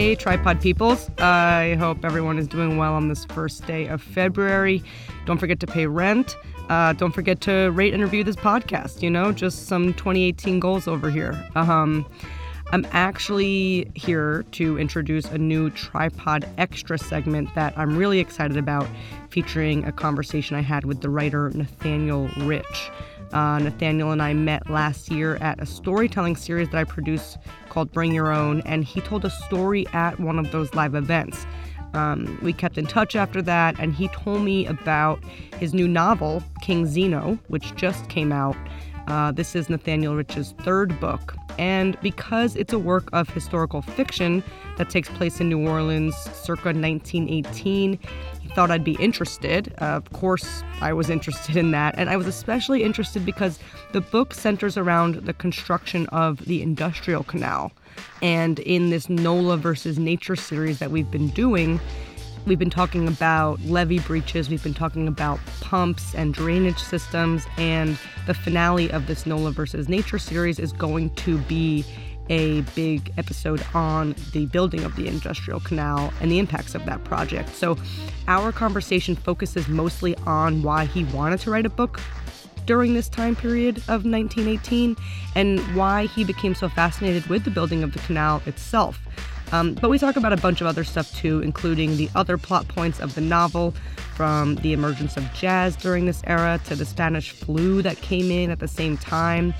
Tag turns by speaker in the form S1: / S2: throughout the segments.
S1: Hey, Tripod Peoples. I hope everyone is doing well on this first day of February. Don't forget to pay rent. Uh, don't forget to rate and review this podcast. You know, just some 2018 goals over here. Um, I'm actually here to introduce a new tripod extra segment that I'm really excited about, featuring a conversation I had with the writer Nathaniel Rich. Uh, Nathaniel and I met last year at a storytelling series that I produce called Bring Your Own, and he told a story at one of those live events. Um, we kept in touch after that, and he told me about his new novel, King Zeno, which just came out. Uh, this is Nathaniel Rich's third book, and because it's a work of historical fiction that takes place in New Orleans circa 1918, thought I'd be interested. Uh, of course, I was interested in that. And I was especially interested because the book centers around the construction of the Industrial Canal. And in this NOLA versus Nature series that we've been doing, we've been talking about levee breaches, we've been talking about pumps and drainage systems. And the finale of this NOLA versus Nature series is going to be a big episode on the building of the industrial canal and the impacts of that project. So, our conversation focuses mostly on why he wanted to write a book during this time period of 1918 and why he became so fascinated with the building of the canal itself. Um, but we talk about a bunch of other stuff too, including the other plot points of the novel, from the emergence of jazz during this era to the Spanish flu that came in at the same time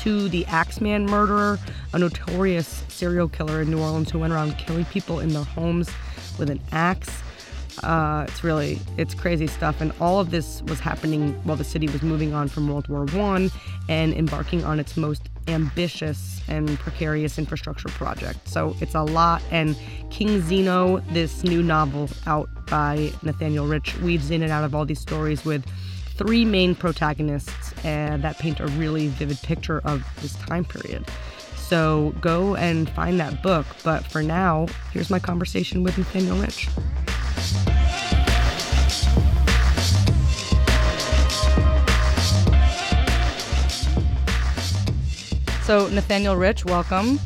S1: to the Axeman murderer, a notorious serial killer in New Orleans who went around killing people in their homes with an axe. Uh, it's really it's crazy stuff, and all of this was happening while the city was moving on from World War One and embarking on its most ambitious and precarious infrastructure project. So it's a lot. And King Zeno, this new novel out by Nathaniel Rich, weaves in and out of all these stories with three main protagonists and that paint a really vivid picture of this time period. So go and find that book. But for now, here's my conversation with Nathaniel Rich. So, Nathaniel Rich, welcome.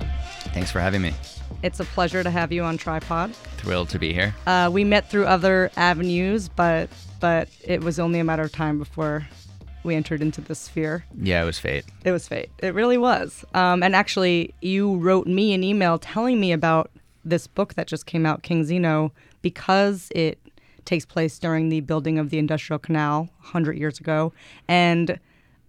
S2: Thanks for having me.
S1: It's a pleasure to have you on Tripod.
S2: Thrilled to be here.
S1: Uh, we met through other avenues, but but it was only a matter of time before we entered into the sphere.
S2: Yeah, it was fate.
S1: It was fate. It really was. Um, and actually, you wrote me an email telling me about this book that just came out, King Zeno, because it takes place during the building of the Industrial Canal 100 years ago. And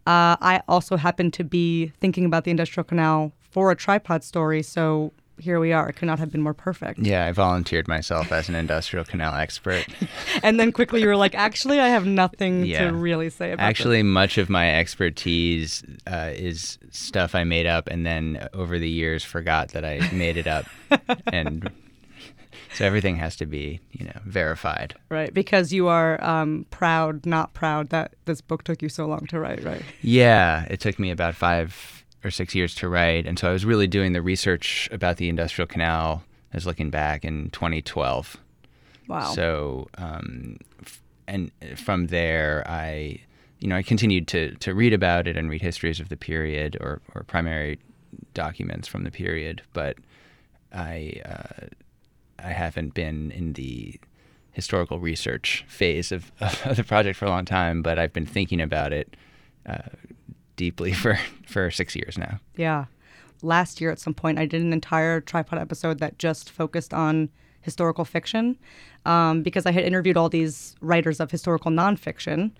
S1: uh, I also happened to be thinking about the Industrial Canal for a tripod story. So here we are. It could not have been more perfect.
S2: Yeah, I volunteered myself as an industrial canal expert.
S1: and then quickly you were like, actually, I have nothing yeah. to really say about it.
S2: Actually,
S1: this.
S2: much of my expertise uh, is stuff I made up and then over the years forgot that I made it up. and so everything has to be, you know, verified.
S1: Right, because you are um, proud, not proud that this book took you so long to write, right?
S2: Yeah, it took me about five or six years to write, and so I was really doing the research about the Industrial Canal. I was looking back in 2012.
S1: Wow.
S2: So, um, f- and from there, I, you know, I continued to to read about it and read histories of the period or or primary documents from the period, but I uh, I haven't been in the historical research phase of, of the project for a long time, but I've been thinking about it uh, deeply for for six years now.
S1: Yeah, last year at some point I did an entire tripod episode that just focused on historical fiction um, because I had interviewed all these writers of historical nonfiction.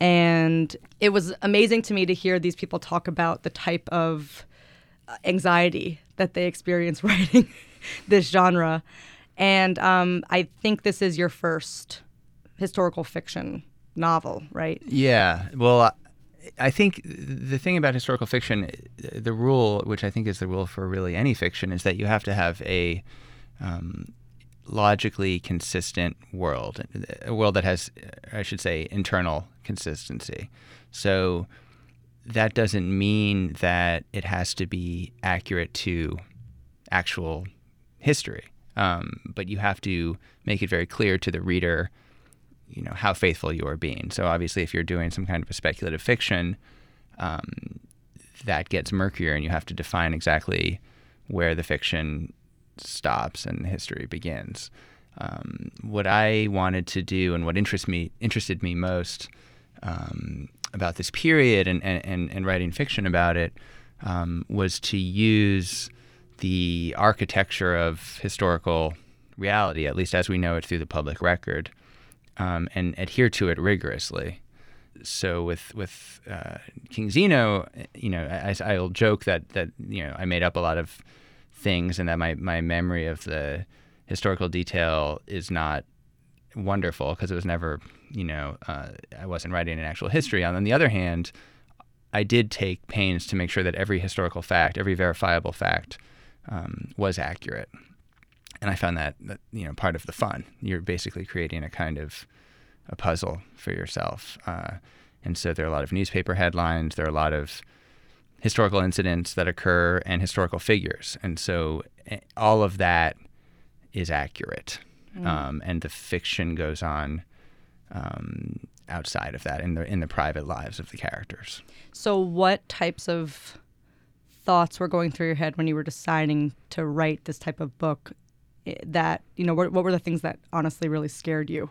S1: And it was amazing to me to hear these people talk about the type of uh, anxiety that they experience writing this genre. And um, I think this is your first historical fiction novel, right?
S2: Yeah. Well, I think the thing about historical fiction, the rule, which I think is the rule for really any fiction, is that you have to have a um, logically consistent world, a world that has, I should say, internal consistency. So that doesn't mean that it has to be accurate to actual history, um, but you have to make it very clear to the reader you know how faithful you are being. So obviously, if you're doing some kind of a speculative fiction, um, that gets murkier, and you have to define exactly where the fiction stops and history begins. Um, what I wanted to do and what interest me interested me most um, about this period and, and, and writing fiction about it um, was to use the architecture of historical reality, at least as we know it through the public record, um, and adhere to it rigorously. So with with uh, King Zeno, you know, I, will joke that that you know I made up a lot of things, and that my my memory of the historical detail is not wonderful because it was never, you know, uh, I wasn't writing an actual history. On the other hand, I did take pains to make sure that every historical fact, every verifiable fact, um, was accurate. And I found that, that, you know, part of the fun. You're basically creating a kind of a puzzle for yourself. Uh, and so there are a lot of newspaper headlines. There are a lot of historical incidents that occur and historical figures. And so eh, all of that is accurate. Mm. Um, and the fiction goes on um, outside of that in the in the private lives of the characters.
S1: So, what types of thoughts were going through your head when you were deciding to write this type of book? Eh, that you know, what, what were the things that honestly really scared you?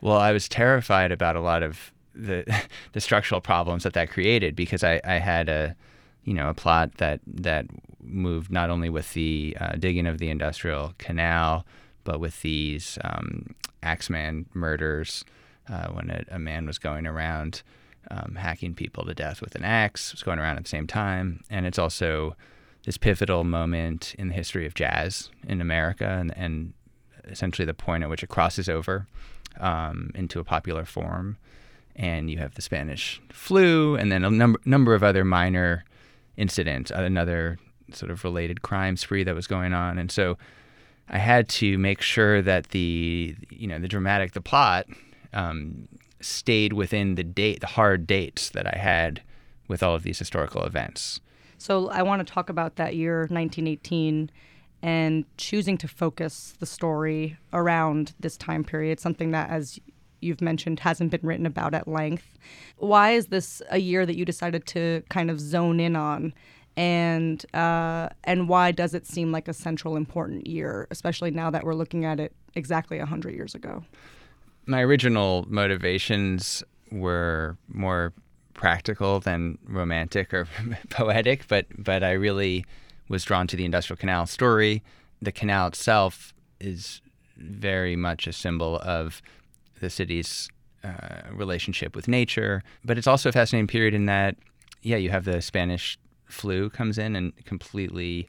S2: Well, I was terrified about a lot of the the structural problems that that created because I, I had a you know a plot that that moved not only with the uh, digging of the industrial canal but with these um, Axeman murders uh, when a, a, man was going around um, hacking people to death with an axe, was going around at the same time. And it's also this pivotal moment in the history of jazz in America and, and essentially the point at which it crosses over um, into a popular form. And you have the Spanish flu, and then a number number of other minor incidents, another sort of related crime spree that was going on, and so I had to make sure that the you know the dramatic the plot um, stayed within the date the hard dates that I had with all of these historical events.
S1: So I want to talk about that year 1918 and choosing to focus the story around this time period, something that as you've mentioned hasn't been written about at length. Why is this a year that you decided to kind of zone in on and uh, and why does it seem like a central important year, especially now that we're looking at it exactly hundred years ago?
S2: My original motivations were more practical than romantic or poetic, but but I really was drawn to the Industrial Canal story. The canal itself is very much a symbol of the city's uh, relationship with nature, but it's also a fascinating period in that, yeah, you have the Spanish flu comes in and completely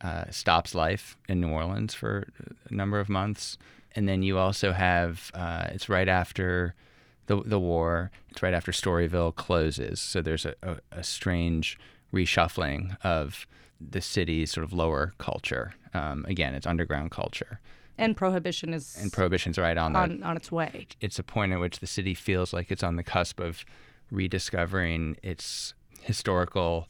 S2: uh, stops life in New Orleans for a number of months. And then you also have uh, it's right after the the war. It's right after Storyville closes. So there's a, a, a strange reshuffling of the city's sort of lower culture. Um, again, it's underground culture.
S1: And prohibition is
S2: and prohibition's right on
S1: on, the, on its way.
S2: It's a point at which the city feels like it's on the cusp of rediscovering its historical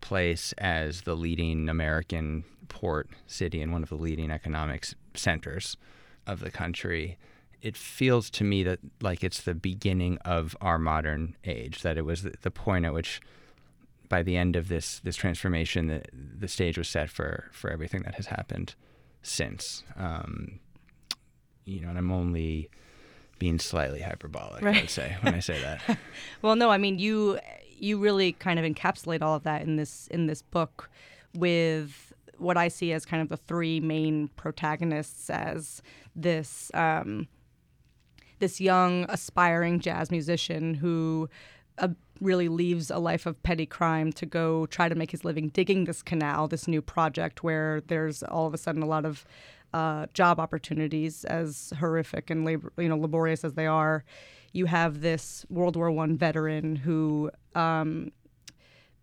S2: place as the leading American port city and one of the leading economic centers of the country, it feels to me that like it's the beginning of our modern age. That it was the, the point at which, by the end of this this transformation, the the stage was set for for everything that has happened since. Um, you know, and I'm only being slightly hyperbolic, right. I would say, when I say that.
S1: well, no, I mean you you really kind of encapsulate all of that in this in this book with what I see as kind of the three main protagonists as this um, this young aspiring jazz musician who uh, really leaves a life of petty crime to go try to make his living digging this canal, this new project where there's all of a sudden a lot of uh, job opportunities, as horrific and labor, you know laborious as they are. You have this World War One veteran who um,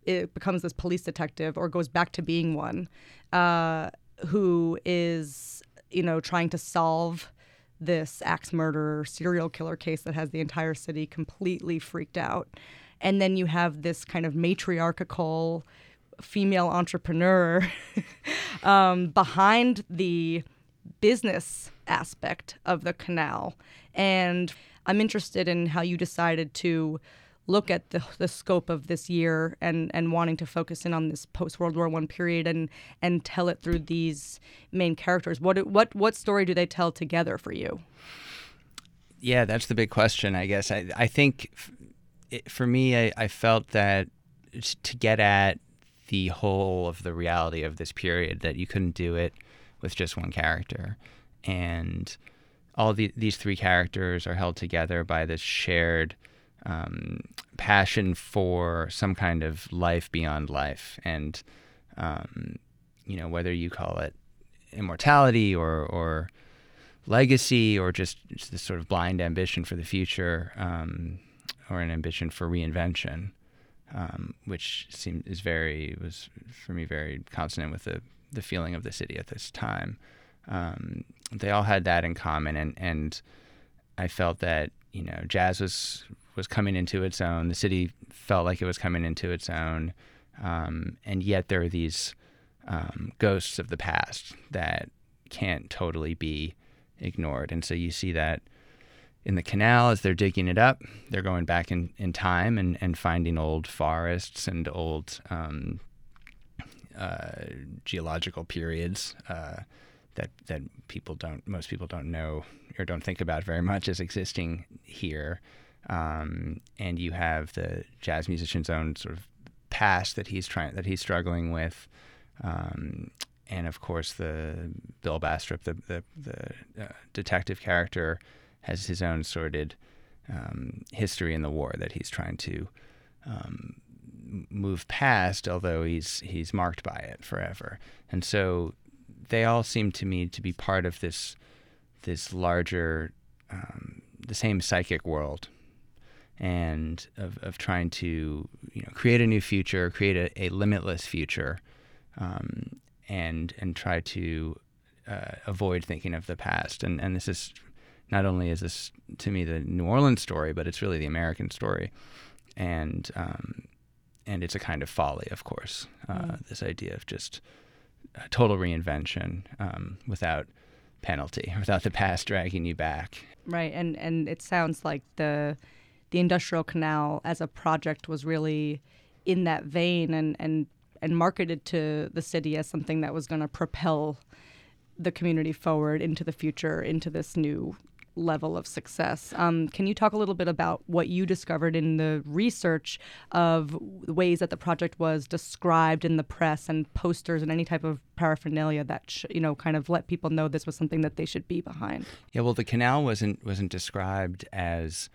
S1: it becomes this police detective or goes back to being one, uh, who is you know trying to solve this axe murderer serial killer case that has the entire city completely freaked out, and then you have this kind of matriarchal female entrepreneur um, behind the business aspect of the canal. And I'm interested in how you decided to look at the, the scope of this year and, and wanting to focus in on this post World War One period and and tell it through these main characters? What what what story do they tell together for you?
S2: Yeah, that's the big question. I guess I I think for me, I, I felt that to get at the whole of the reality of this period, that you couldn't do it with just one character, and all the, these three characters are held together by this shared um, passion for some kind of life beyond life, and um, you know whether you call it immortality or or legacy or just, just this sort of blind ambition for the future. Um, or an ambition for reinvention, um, which seemed is very was for me very consonant with the the feeling of the city at this time. Um, they all had that in common, and and I felt that you know jazz was was coming into its own. The city felt like it was coming into its own, um, and yet there are these um, ghosts of the past that can't totally be ignored, and so you see that in the canal as they're digging it up. They're going back in, in time and, and finding old forests and old um, uh, geological periods uh, that that people don't most people don't know or don't think about very much as existing here. Um, and you have the jazz musician's own sort of past that he's trying that he's struggling with. Um, and of course, the Bill Bastrop, the the, the uh, detective character, has his own sordid um, history in the war that he's trying to um, move past, although he's he's marked by it forever. And so they all seem to me to be part of this this larger, um, the same psychic world, and of, of trying to you know create a new future, create a, a limitless future, um, and and try to uh, avoid thinking of the past. And and this is not only is this to me the New Orleans story, but it's really the American story, and um, and it's a kind of folly, of course. Uh, mm. This idea of just total reinvention um, without penalty, without the past dragging you back.
S1: Right, and and it sounds like the the Industrial Canal as a project was really in that vein and and and marketed to the city as something that was going to propel the community forward into the future, into this new level of success. Um, can you talk a little bit about what you discovered in the research of ways that the project was described in the press and posters and any type of paraphernalia that sh- you know kind of let people know this was something that they should be behind?
S2: Yeah, well, the canal wasn't wasn't described as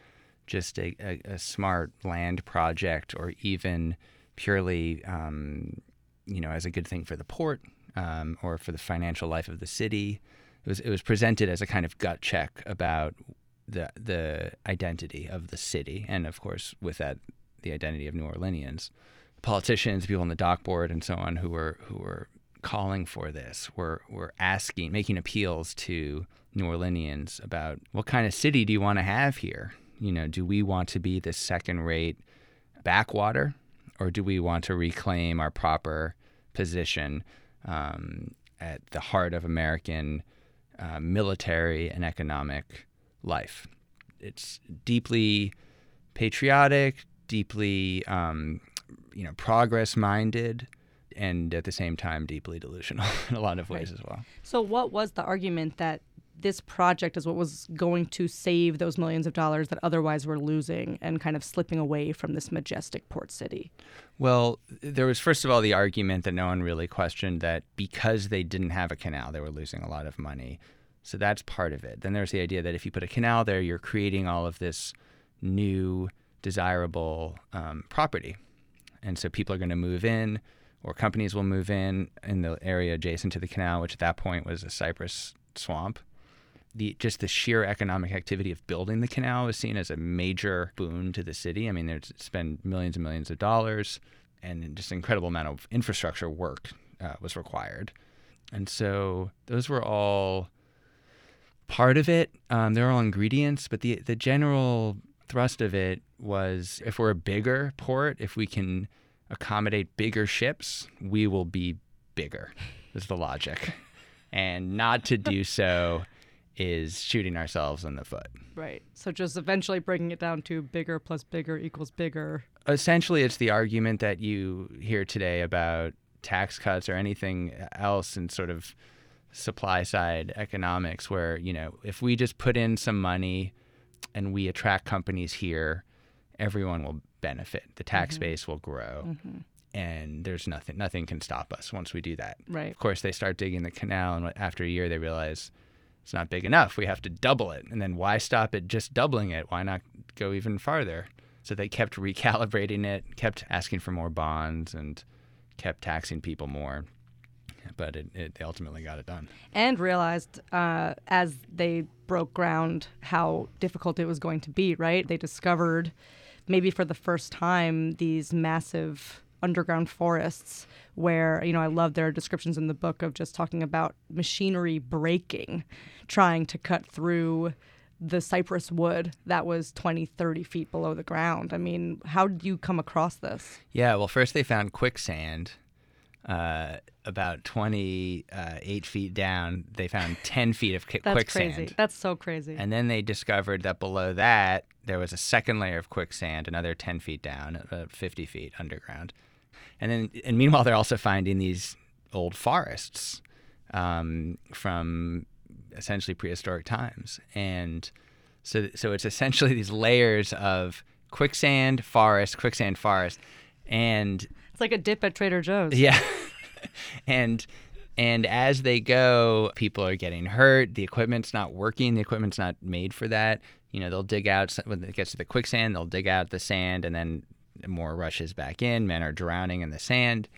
S2: just a, a, a smart land project or even purely um, you know as a good thing for the port um, or for the financial life of the city it was it was presented as a kind of gut check about the the identity of the city, and of course with that the identity of New Orleanians. Politicians, people on the dock board, and so on, who were who were calling for this, were were asking, making appeals to New Orleanians about what kind of city do you want to have here? You know, do we want to be the second-rate backwater, or do we want to reclaim our proper position um, at the heart of American uh, military and economic life. It's deeply patriotic, deeply um, you know progress minded, and at the same time deeply delusional in a lot of ways right. as well.
S1: So, what was the argument that this project is what was going to save those millions of dollars that otherwise were losing and kind of slipping away from this majestic port city?
S2: Well, there was first of all the argument that no one really questioned that because they didn't have a canal, they were losing a lot of money. So that's part of it. Then there's the idea that if you put a canal there, you're creating all of this new desirable um, property. And so people are going to move in, or companies will move in in the area adjacent to the canal, which at that point was a cypress swamp the just the sheer economic activity of building the canal was seen as a major boon to the city. I mean, they spent millions and millions of dollars, and just an incredible amount of infrastructure work uh, was required. And so those were all part of it. Um, they're all ingredients, but the the general thrust of it was if we're a bigger port, if we can accommodate bigger ships, we will be bigger. Is the logic, and not to do so is shooting ourselves in the foot.
S1: Right. So just eventually breaking it down to bigger plus bigger equals bigger.
S2: Essentially, it's the argument that you hear today about tax cuts or anything else in sort of supply side economics, where, you know, if we just put in some money and we attract companies here, everyone will benefit. The tax
S1: Mhm.
S2: base will grow.
S1: Mm-hmm.
S2: And there's nothing, nothing can stop us once we do that.
S1: Right.
S2: Of course, they start digging the canal, and after a year, they realize it's not big enough. We have to double it. And then why stop at just doubling it? Why not go even farther? So they kept recalibrating it, kept asking for more bonds, and kept taxing people more. But it, it, they ultimately got it done.
S1: And realized uh, as they broke ground how difficult it was going to be, right? They discovered, maybe for the first time, these massive underground forests where, you know, I love their descriptions in the book of just talking about machinery breaking, trying to cut through the cypress wood that was 20, 30 feet below the ground. I mean, how did you come across this?
S2: Yeah, well, first they found quicksand. Uh, about 28 feet down, they found 10 feet of
S1: That's
S2: quicksand.
S1: crazy. That's so crazy.
S2: And then they discovered that below that, there was a second layer of quicksand, another 10 feet down, about 50 feet underground. And then, and meanwhile, they're also finding these old forests um, from essentially prehistoric times. And so, so it's essentially these layers of quicksand, forest, quicksand, forest. And
S1: it's like a dip at Trader Joe's.
S2: yeah. and and as they go, people are getting hurt. The equipment's not working. The equipment's not made for that. You know, they'll dig out when it gets to the quicksand. They'll dig out the sand, and then more rushes back in. Men are drowning in the sand.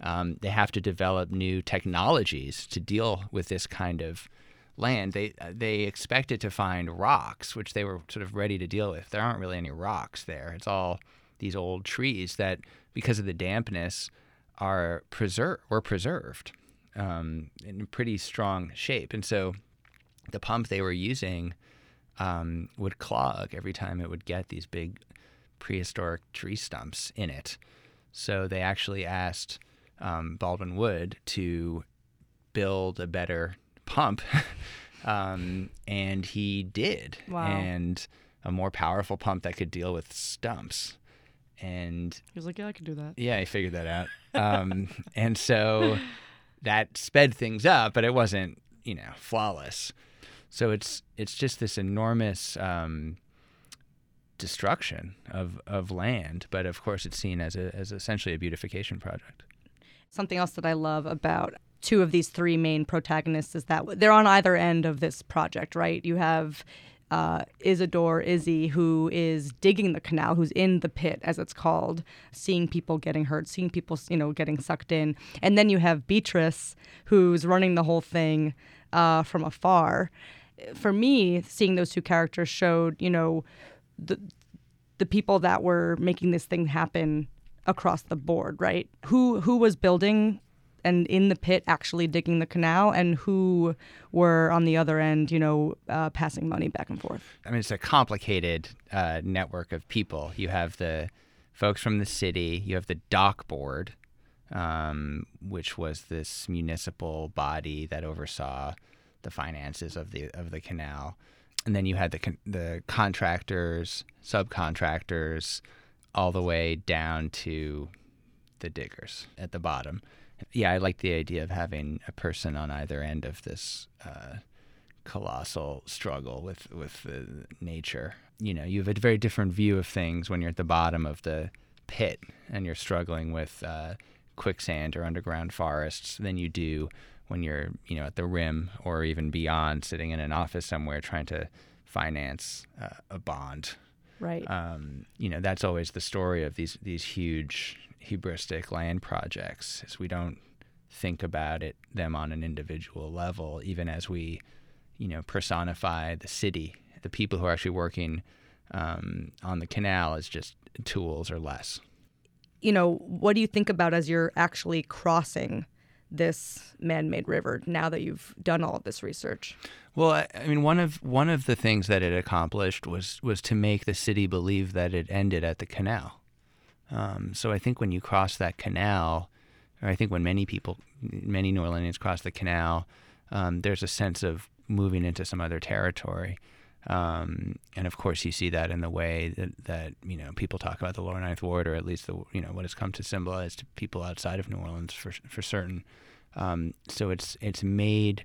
S2: Um, they have to develop new technologies to deal with this kind of land. They they expected to find rocks, which they were sort of ready to deal with. There aren't really any rocks there. It's all these old trees that, because of the dampness, are preserved were preserved um, in pretty strong shape, and so the pump they were using um, would clog every time it would get these big prehistoric tree stumps in it. So they actually asked um, Baldwin Wood to build a better pump, um, and he did,
S1: Wow.
S2: and a more powerful pump that could deal with stumps. And
S1: He was like, yeah, I could do that.
S2: yeah, I figured that out. Um, and so that sped things up, but it wasn't, you know, flawless. So it's it's just this enormous um, destruction of, of land, but of course it's seen as a, as essentially a beautification project.
S1: Something else that I love about two of these three main protagonists is that they're on either end of this project, right? You have uh, Isidore, Izzy, who is digging the canal, who's in the pit, as it's called, seeing people getting hurt, seeing people, you know, getting sucked in. And then you have Beatrice, who's running the whole thing uh, from afar. For me, seeing those two characters showed, you know, the the people that were making this thing happen across the board, right? Who who was building and in the pit actually digging the canal, and who were on the other end, you know, uh, passing money back and forth.
S2: I mean, it's a complicated uh, network of people. You have the folks from the city, you have the dock board, um, which was this municipal body that oversaw the finances of the of the canal, and then you had the con- the contractors, subcontractors, all the way down to the diggers at the bottom. Yeah, I like the idea of having a person on either end of this. Uh, colossal struggle with with the nature. You know, you have a very different view of things when you're at the bottom of the pit and you're struggling with uh, quicksand or underground forests than you do when you're you know at the rim or even beyond, sitting in an office somewhere trying to finance uh, a bond.
S1: Right.
S2: Um, you know, that's always the story of these these huge hubristic land projects. Is we don't think about it them on an individual level, even as we you know, personify the city. The people who are actually working um, on the canal as just tools or less.
S1: You know, what do you think about as you're actually crossing this man-made river now that you've done all of this research?
S2: Well, I, I mean, one of one of the things that it accomplished was was to make the city believe that it ended at the canal. Um, so I think when you cross that canal, or I think when many people, many New Orleanians cross the canal, um, there's a sense of moving into some other territory. Um, and of course, you see that in the way that, that you know people talk about the Lower Ninth Ward, or at least the you know what has come to symbolize to people outside of New Orleans for for certain. Um, so it's it's made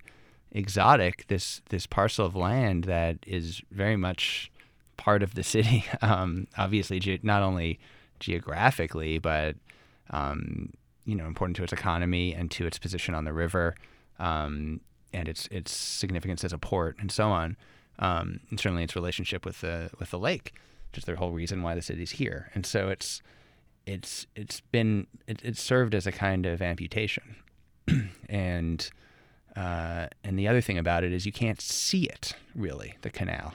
S2: exotic this this parcel of land that is very much part of the city. Um, obviously, ge- not only geographically, but um, you know important to its economy and to its position on the river, um, and its its significance as a port and so on um, and certainly its relationship with the with the lake, which is the whole reason why the city's here. And so it's it's it's been it, it's served as a kind of amputation, and uh, and the other thing about it is you can't see it really the canal.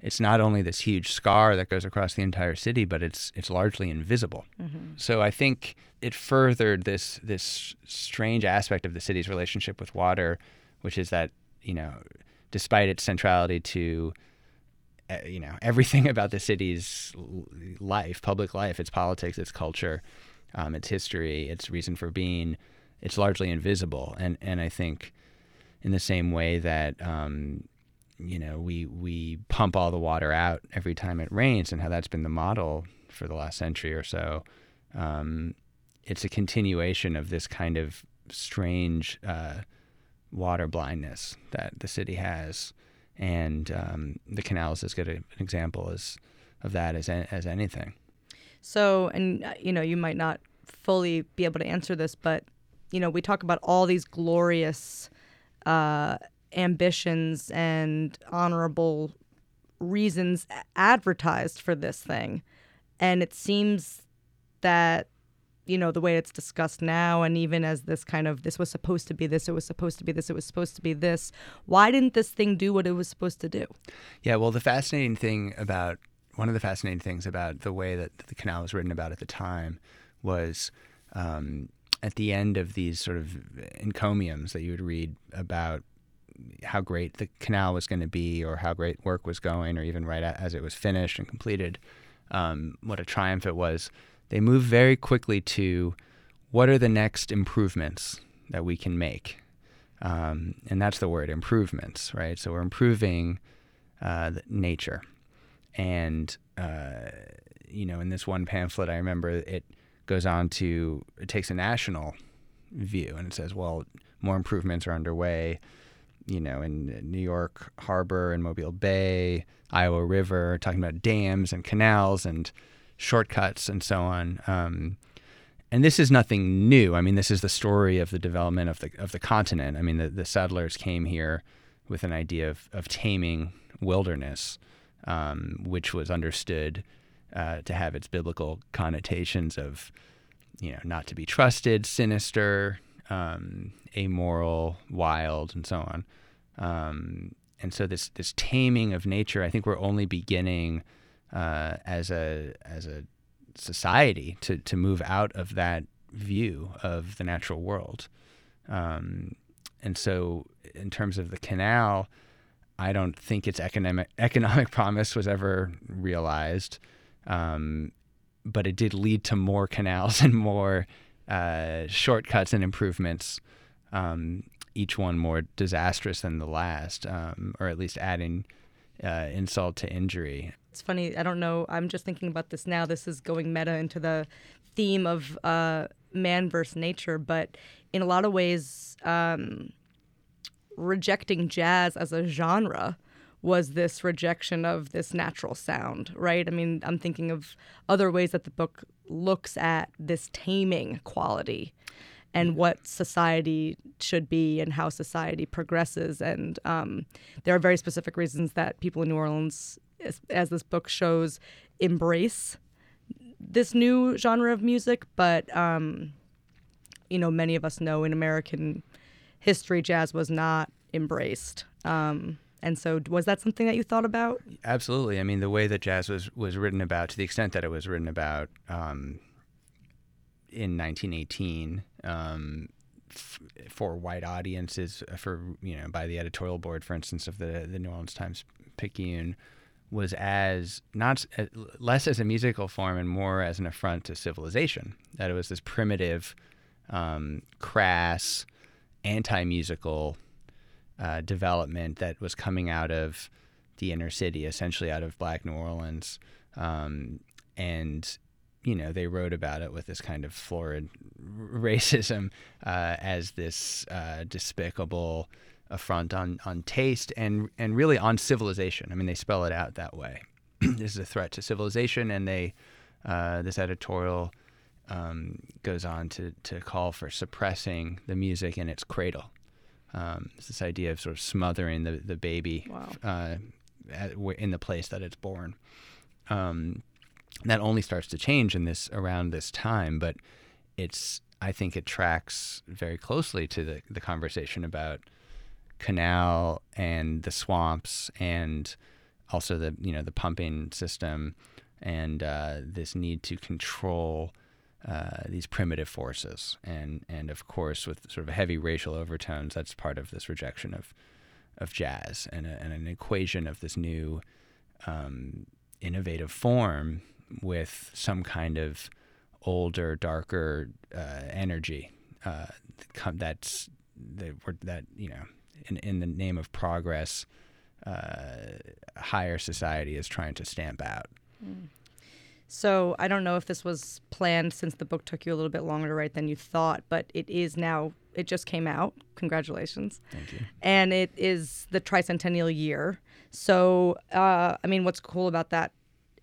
S2: It's not only this huge scar that goes across the entire city, but it's it's largely invisible. Mm-hmm. So I think it furthered this this strange aspect of the city's relationship with water, which is that you know despite its centrality to uh, you know everything about the city's life, public life, its politics, its culture, um, its history, its reason for being, it's largely invisible. And and I think in the same way that um, you know we we pump all the water out every time it rains, and how that's been the model for the last century or so. Um, it's a continuation of this kind of strange uh, water blindness that the city has, and um, the canal is as good an example as of that as as anything.
S1: So, and uh, you know, you might not fully be able to answer this, but you know, we talk about all these glorious uh, ambitions and honorable reasons advertised for this thing, and it seems that you know the way it's discussed now and even as this kind of this was supposed to be this it was supposed to be this it was supposed to be this why didn't this thing do what it was supposed to do?
S2: Yeah well the fascinating thing about one of the fascinating things about the way that the canal was written about at the time was um, at the end of these sort of encomiums that you would read about how great the canal was going to be or how great work was going or even right as it was finished and completed um, what a triumph it was they move very quickly to what are the next improvements that we can make. Um, and that's the word improvements, right? So we're improving uh, nature. And, uh, you know, in this one pamphlet, I remember it goes on to, it takes a national view and it says, well, more improvements are underway, you know, in New York Harbor and Mobile Bay, Iowa River, talking about dams and canals and shortcuts and so on. Um, and this is nothing new. I mean, this is the story of the development of the of the continent. I mean, the, the settlers came here with an idea of, of taming wilderness, um, which was understood uh, to have its biblical connotations of, you know, not to be trusted, sinister, um, amoral, wild, and so on. Um, and so this this taming of nature, I think we're only beginning uh, as a as a society to to move out of that view of the natural world. Um, and so, in terms of the canal, I don't think its economic economic promise was ever realized, um, but it did lead to more canals and more uh, shortcuts and improvements. Um, each one more disastrous than the last, um, or at least adding uh, insult to injury.
S1: It's funny. I don't know. I'm just thinking about this now. This is going meta into the theme of uh, man versus nature, but in a lot of ways, um, rejecting jazz as a genre was this rejection of this natural sound, right? I mean, I'm thinking of other ways that the book looks at this taming quality and what society should be and how society progresses. And um, there are very specific reasons that people in New Orleans as, as this book shows, embrace this new genre of music. But, um, you know, many of us know in American history, jazz was not embraced. Um, and so, was that something that you thought about?
S2: Absolutely. I mean, the way that jazz was was written about, to the extent that it was written about um, in 1918 um, f- for white audiences, for you know, by the editorial board, for instance, of the the New Orleans Times Picayune, was as not uh, less as a musical form and more as an affront to civilization. That it was this primitive, um, crass, anti-musical uh, development that was coming out of the inner city, essentially out of Black New Orleans. Um, and you know they wrote about it with this kind of florid racism uh, as this uh, despicable affront on on taste and and really on civilization. I mean, they spell it out that way. this is a threat to civilization, and they uh, this editorial um, goes on to to call for suppressing the music in its cradle. Um, it's this idea of sort of smothering the the baby
S1: Wow.
S2: uh, in the place that it's born. Um, that only starts to change in this around this time, but it's I think it tracks very closely to the the conversation about canal and the swamps and also the you know the pumping system and uh, this need to control uh, these primitive forces. And and of course with sort of heavy racial overtones that's part of this rejection of of jazz and, a, and an equation of this new um, innovative form with some kind of older darker uh, energy uh, that's that, that you know in, in the name of progress uh, higher society is trying to stamp out
S1: So I don't know if this was planned since the book took you a little bit longer to write than you thought, but it is now. It just came out. Congratulations.
S2: thank you
S1: And it is the tricentennial year. So uh, I mean, what's cool about that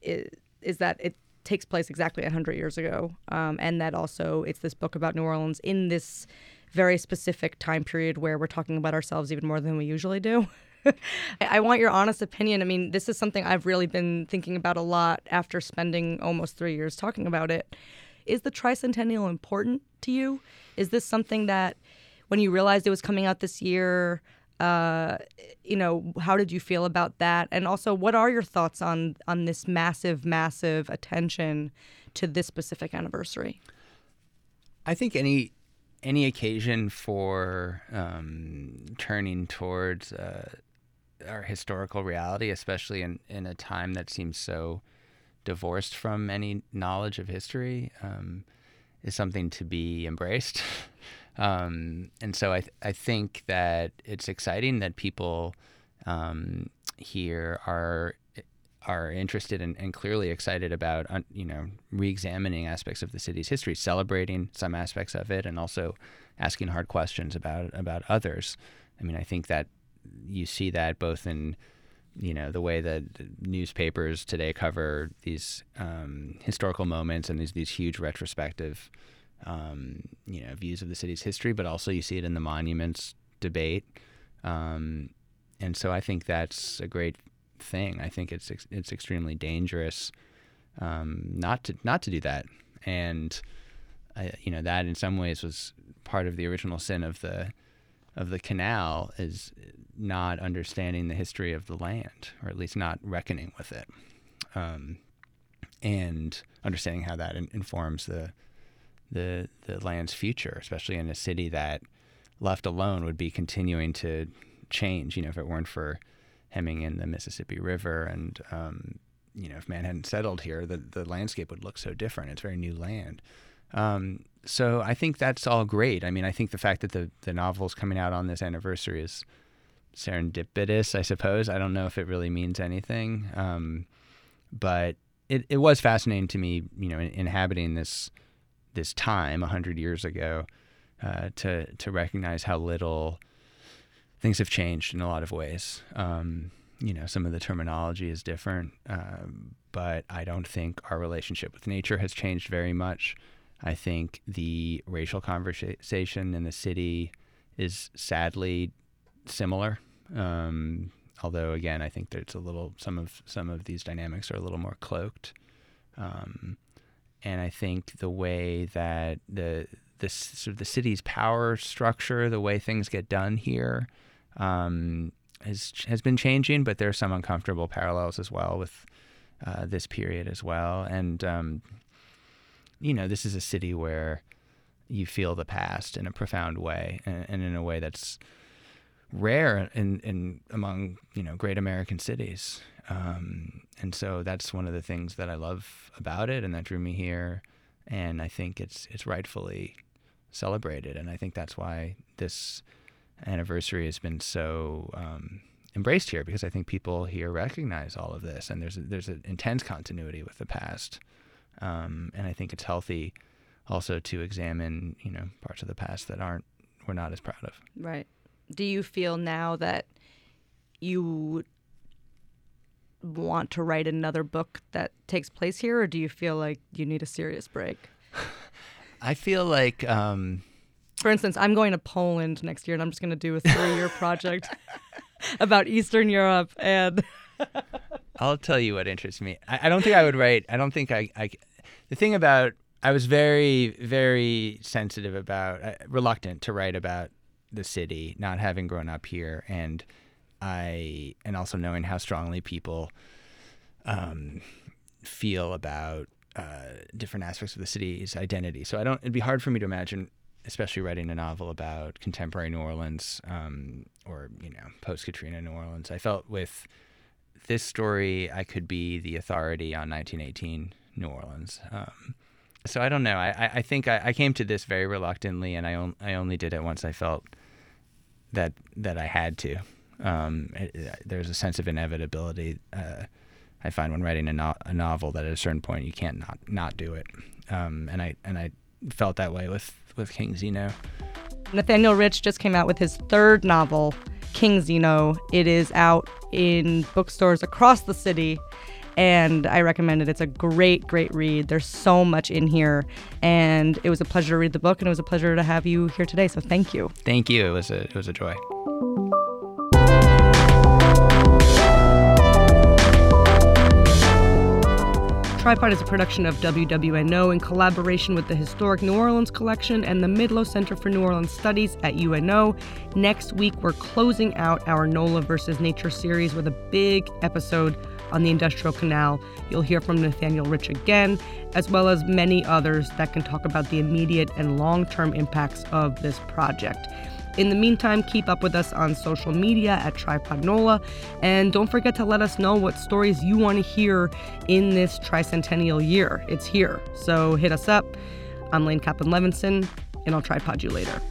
S1: is, is that it takes place exactly 100 years ago, um, and that also it's this book about New Orleans in this very specific time period where we're talking about ourselves even more than we usually do. I- I want your honest opinion. I mean, this is something I've really been thinking about a lot after spending almost three years talking about it. Is the tricentennial important to you? Is this something that, when you realized it was coming out this year, uh, you know, how did you feel about that? And also, what are your thoughts on on this massive, massive attention to this specific anniversary?
S2: I think any any occasion for um, turning towards uh, our historical reality, especially in, in a time that seems so divorced from any knowledge of history, um, is something to be embraced. um, and so I, th- I think that it's exciting that people um, here are are interested and, and clearly excited about you know re-examining aspects of the city's history, celebrating some aspects of it, and also asking hard questions about about others. I mean, I think that you see that both in you know the way that newspapers today cover these um, historical moments and these these huge retrospective um, you know views of the city's history, but also you see it in the monuments debate. Um, and so I think that's a great thing. I think it's it's extremely dangerous um, not to not to do that. And I, you know that in some ways was part of the original sin of the of the canal is not understanding the history of the land, or at least not reckoning with it, um, and understanding how that in- informs the the the land's future, especially in a city that left alone would be continuing to change. You know, if it weren't for hemming in the Mississippi River and um, you know if man hadn't settled here, the the landscape would look so different. It's very new land. Um, so I think that's all great. I mean, I think the fact that the the novel's coming out on this anniversary is serendipitous. I suppose I don't know if it really means anything, um, but it, it was fascinating to me. You know, in, inhabiting this this time a hundred years ago, uh, to to recognize how little things have changed in a lot of ways. Um, you know, some of the terminology is different, um, but I don't think our relationship with nature has changed very much. I think the racial conversation in the city is sadly similar. Um, although, again, I think there's a little some of some of these dynamics are a little more cloaked. Um, and I think the way that the this sort of the city's power structure, the way things get done here, um, has has been changing. But there are some uncomfortable parallels as well with uh, this period as well. And um, you know, this is a city where you feel the past in a profound way, and, and in a way that's rare in, in among you know great American cities. Um, and so that's one of the things that I love about it, and that drew me here. And I think it's it's rightfully celebrated, and I think that's why this anniversary has been so um, embraced here because I think people here recognize all of this, and there's a, there's an intense continuity with the past, um, and I think it's healthy also to examine you know parts of the past that aren't we're not as proud of.
S1: Right. Do you feel now that you want to write another book that takes place here, or do you feel like you need a serious break?
S2: I feel like. Um,
S1: For instance, I'm going to Poland next year, and I'm just going to do a three-year project about Eastern Europe, and
S2: I'll tell you what interests me. I, I, don't think I would write. I don't think I, I. The thing about I was very, very sensitive about, uh, reluctant to write about the city, not having grown up here, and I, and also knowing how strongly people um, feel about uh, different aspects of the city's identity. So I don't. It'd be hard for me to imagine, especially writing a novel about contemporary New Orleans um, or you know post Katrina New Orleans. I felt with this story, I could be the authority on 1918 New Orleans. Um, so I don't know. I, I think I, I, came to this very reluctantly, and I, on, I only did it once I felt that that I had to. Um, it, it, there's a sense of inevitability. Uh, I find when writing a, no- a, novel that at a certain point you can't not not do it, um, and I and I felt that way with with King Zeno.
S1: Nathaniel Rich just came out with his third novel, King Zeno. It is out in bookstores across the city and I recommend it. It's a great, great read. There's so much in here, and it was a pleasure to read the book, and it was a pleasure to have you here today. So thank you.
S2: Thank you. It was a it was a joy.
S1: Tripod is a production of WWNO in collaboration with the Historic New Orleans Collection and the Midlo Center for New Orleans Studies at UNO. Next week, we're closing out our NOLA versus Nature series with a big episode on the Industrial Canal. You'll hear from Nathaniel Rich again, as well as many others that can talk about the immediate and long term impacts of this project. In the meantime, keep up with us on social media at Tripod NOLA, and don't forget to let us know what stories you want to hear in this tricentennial year. It's here, so hit us up. I'm Laine Kaplan Levenson, and I'll tripod you later.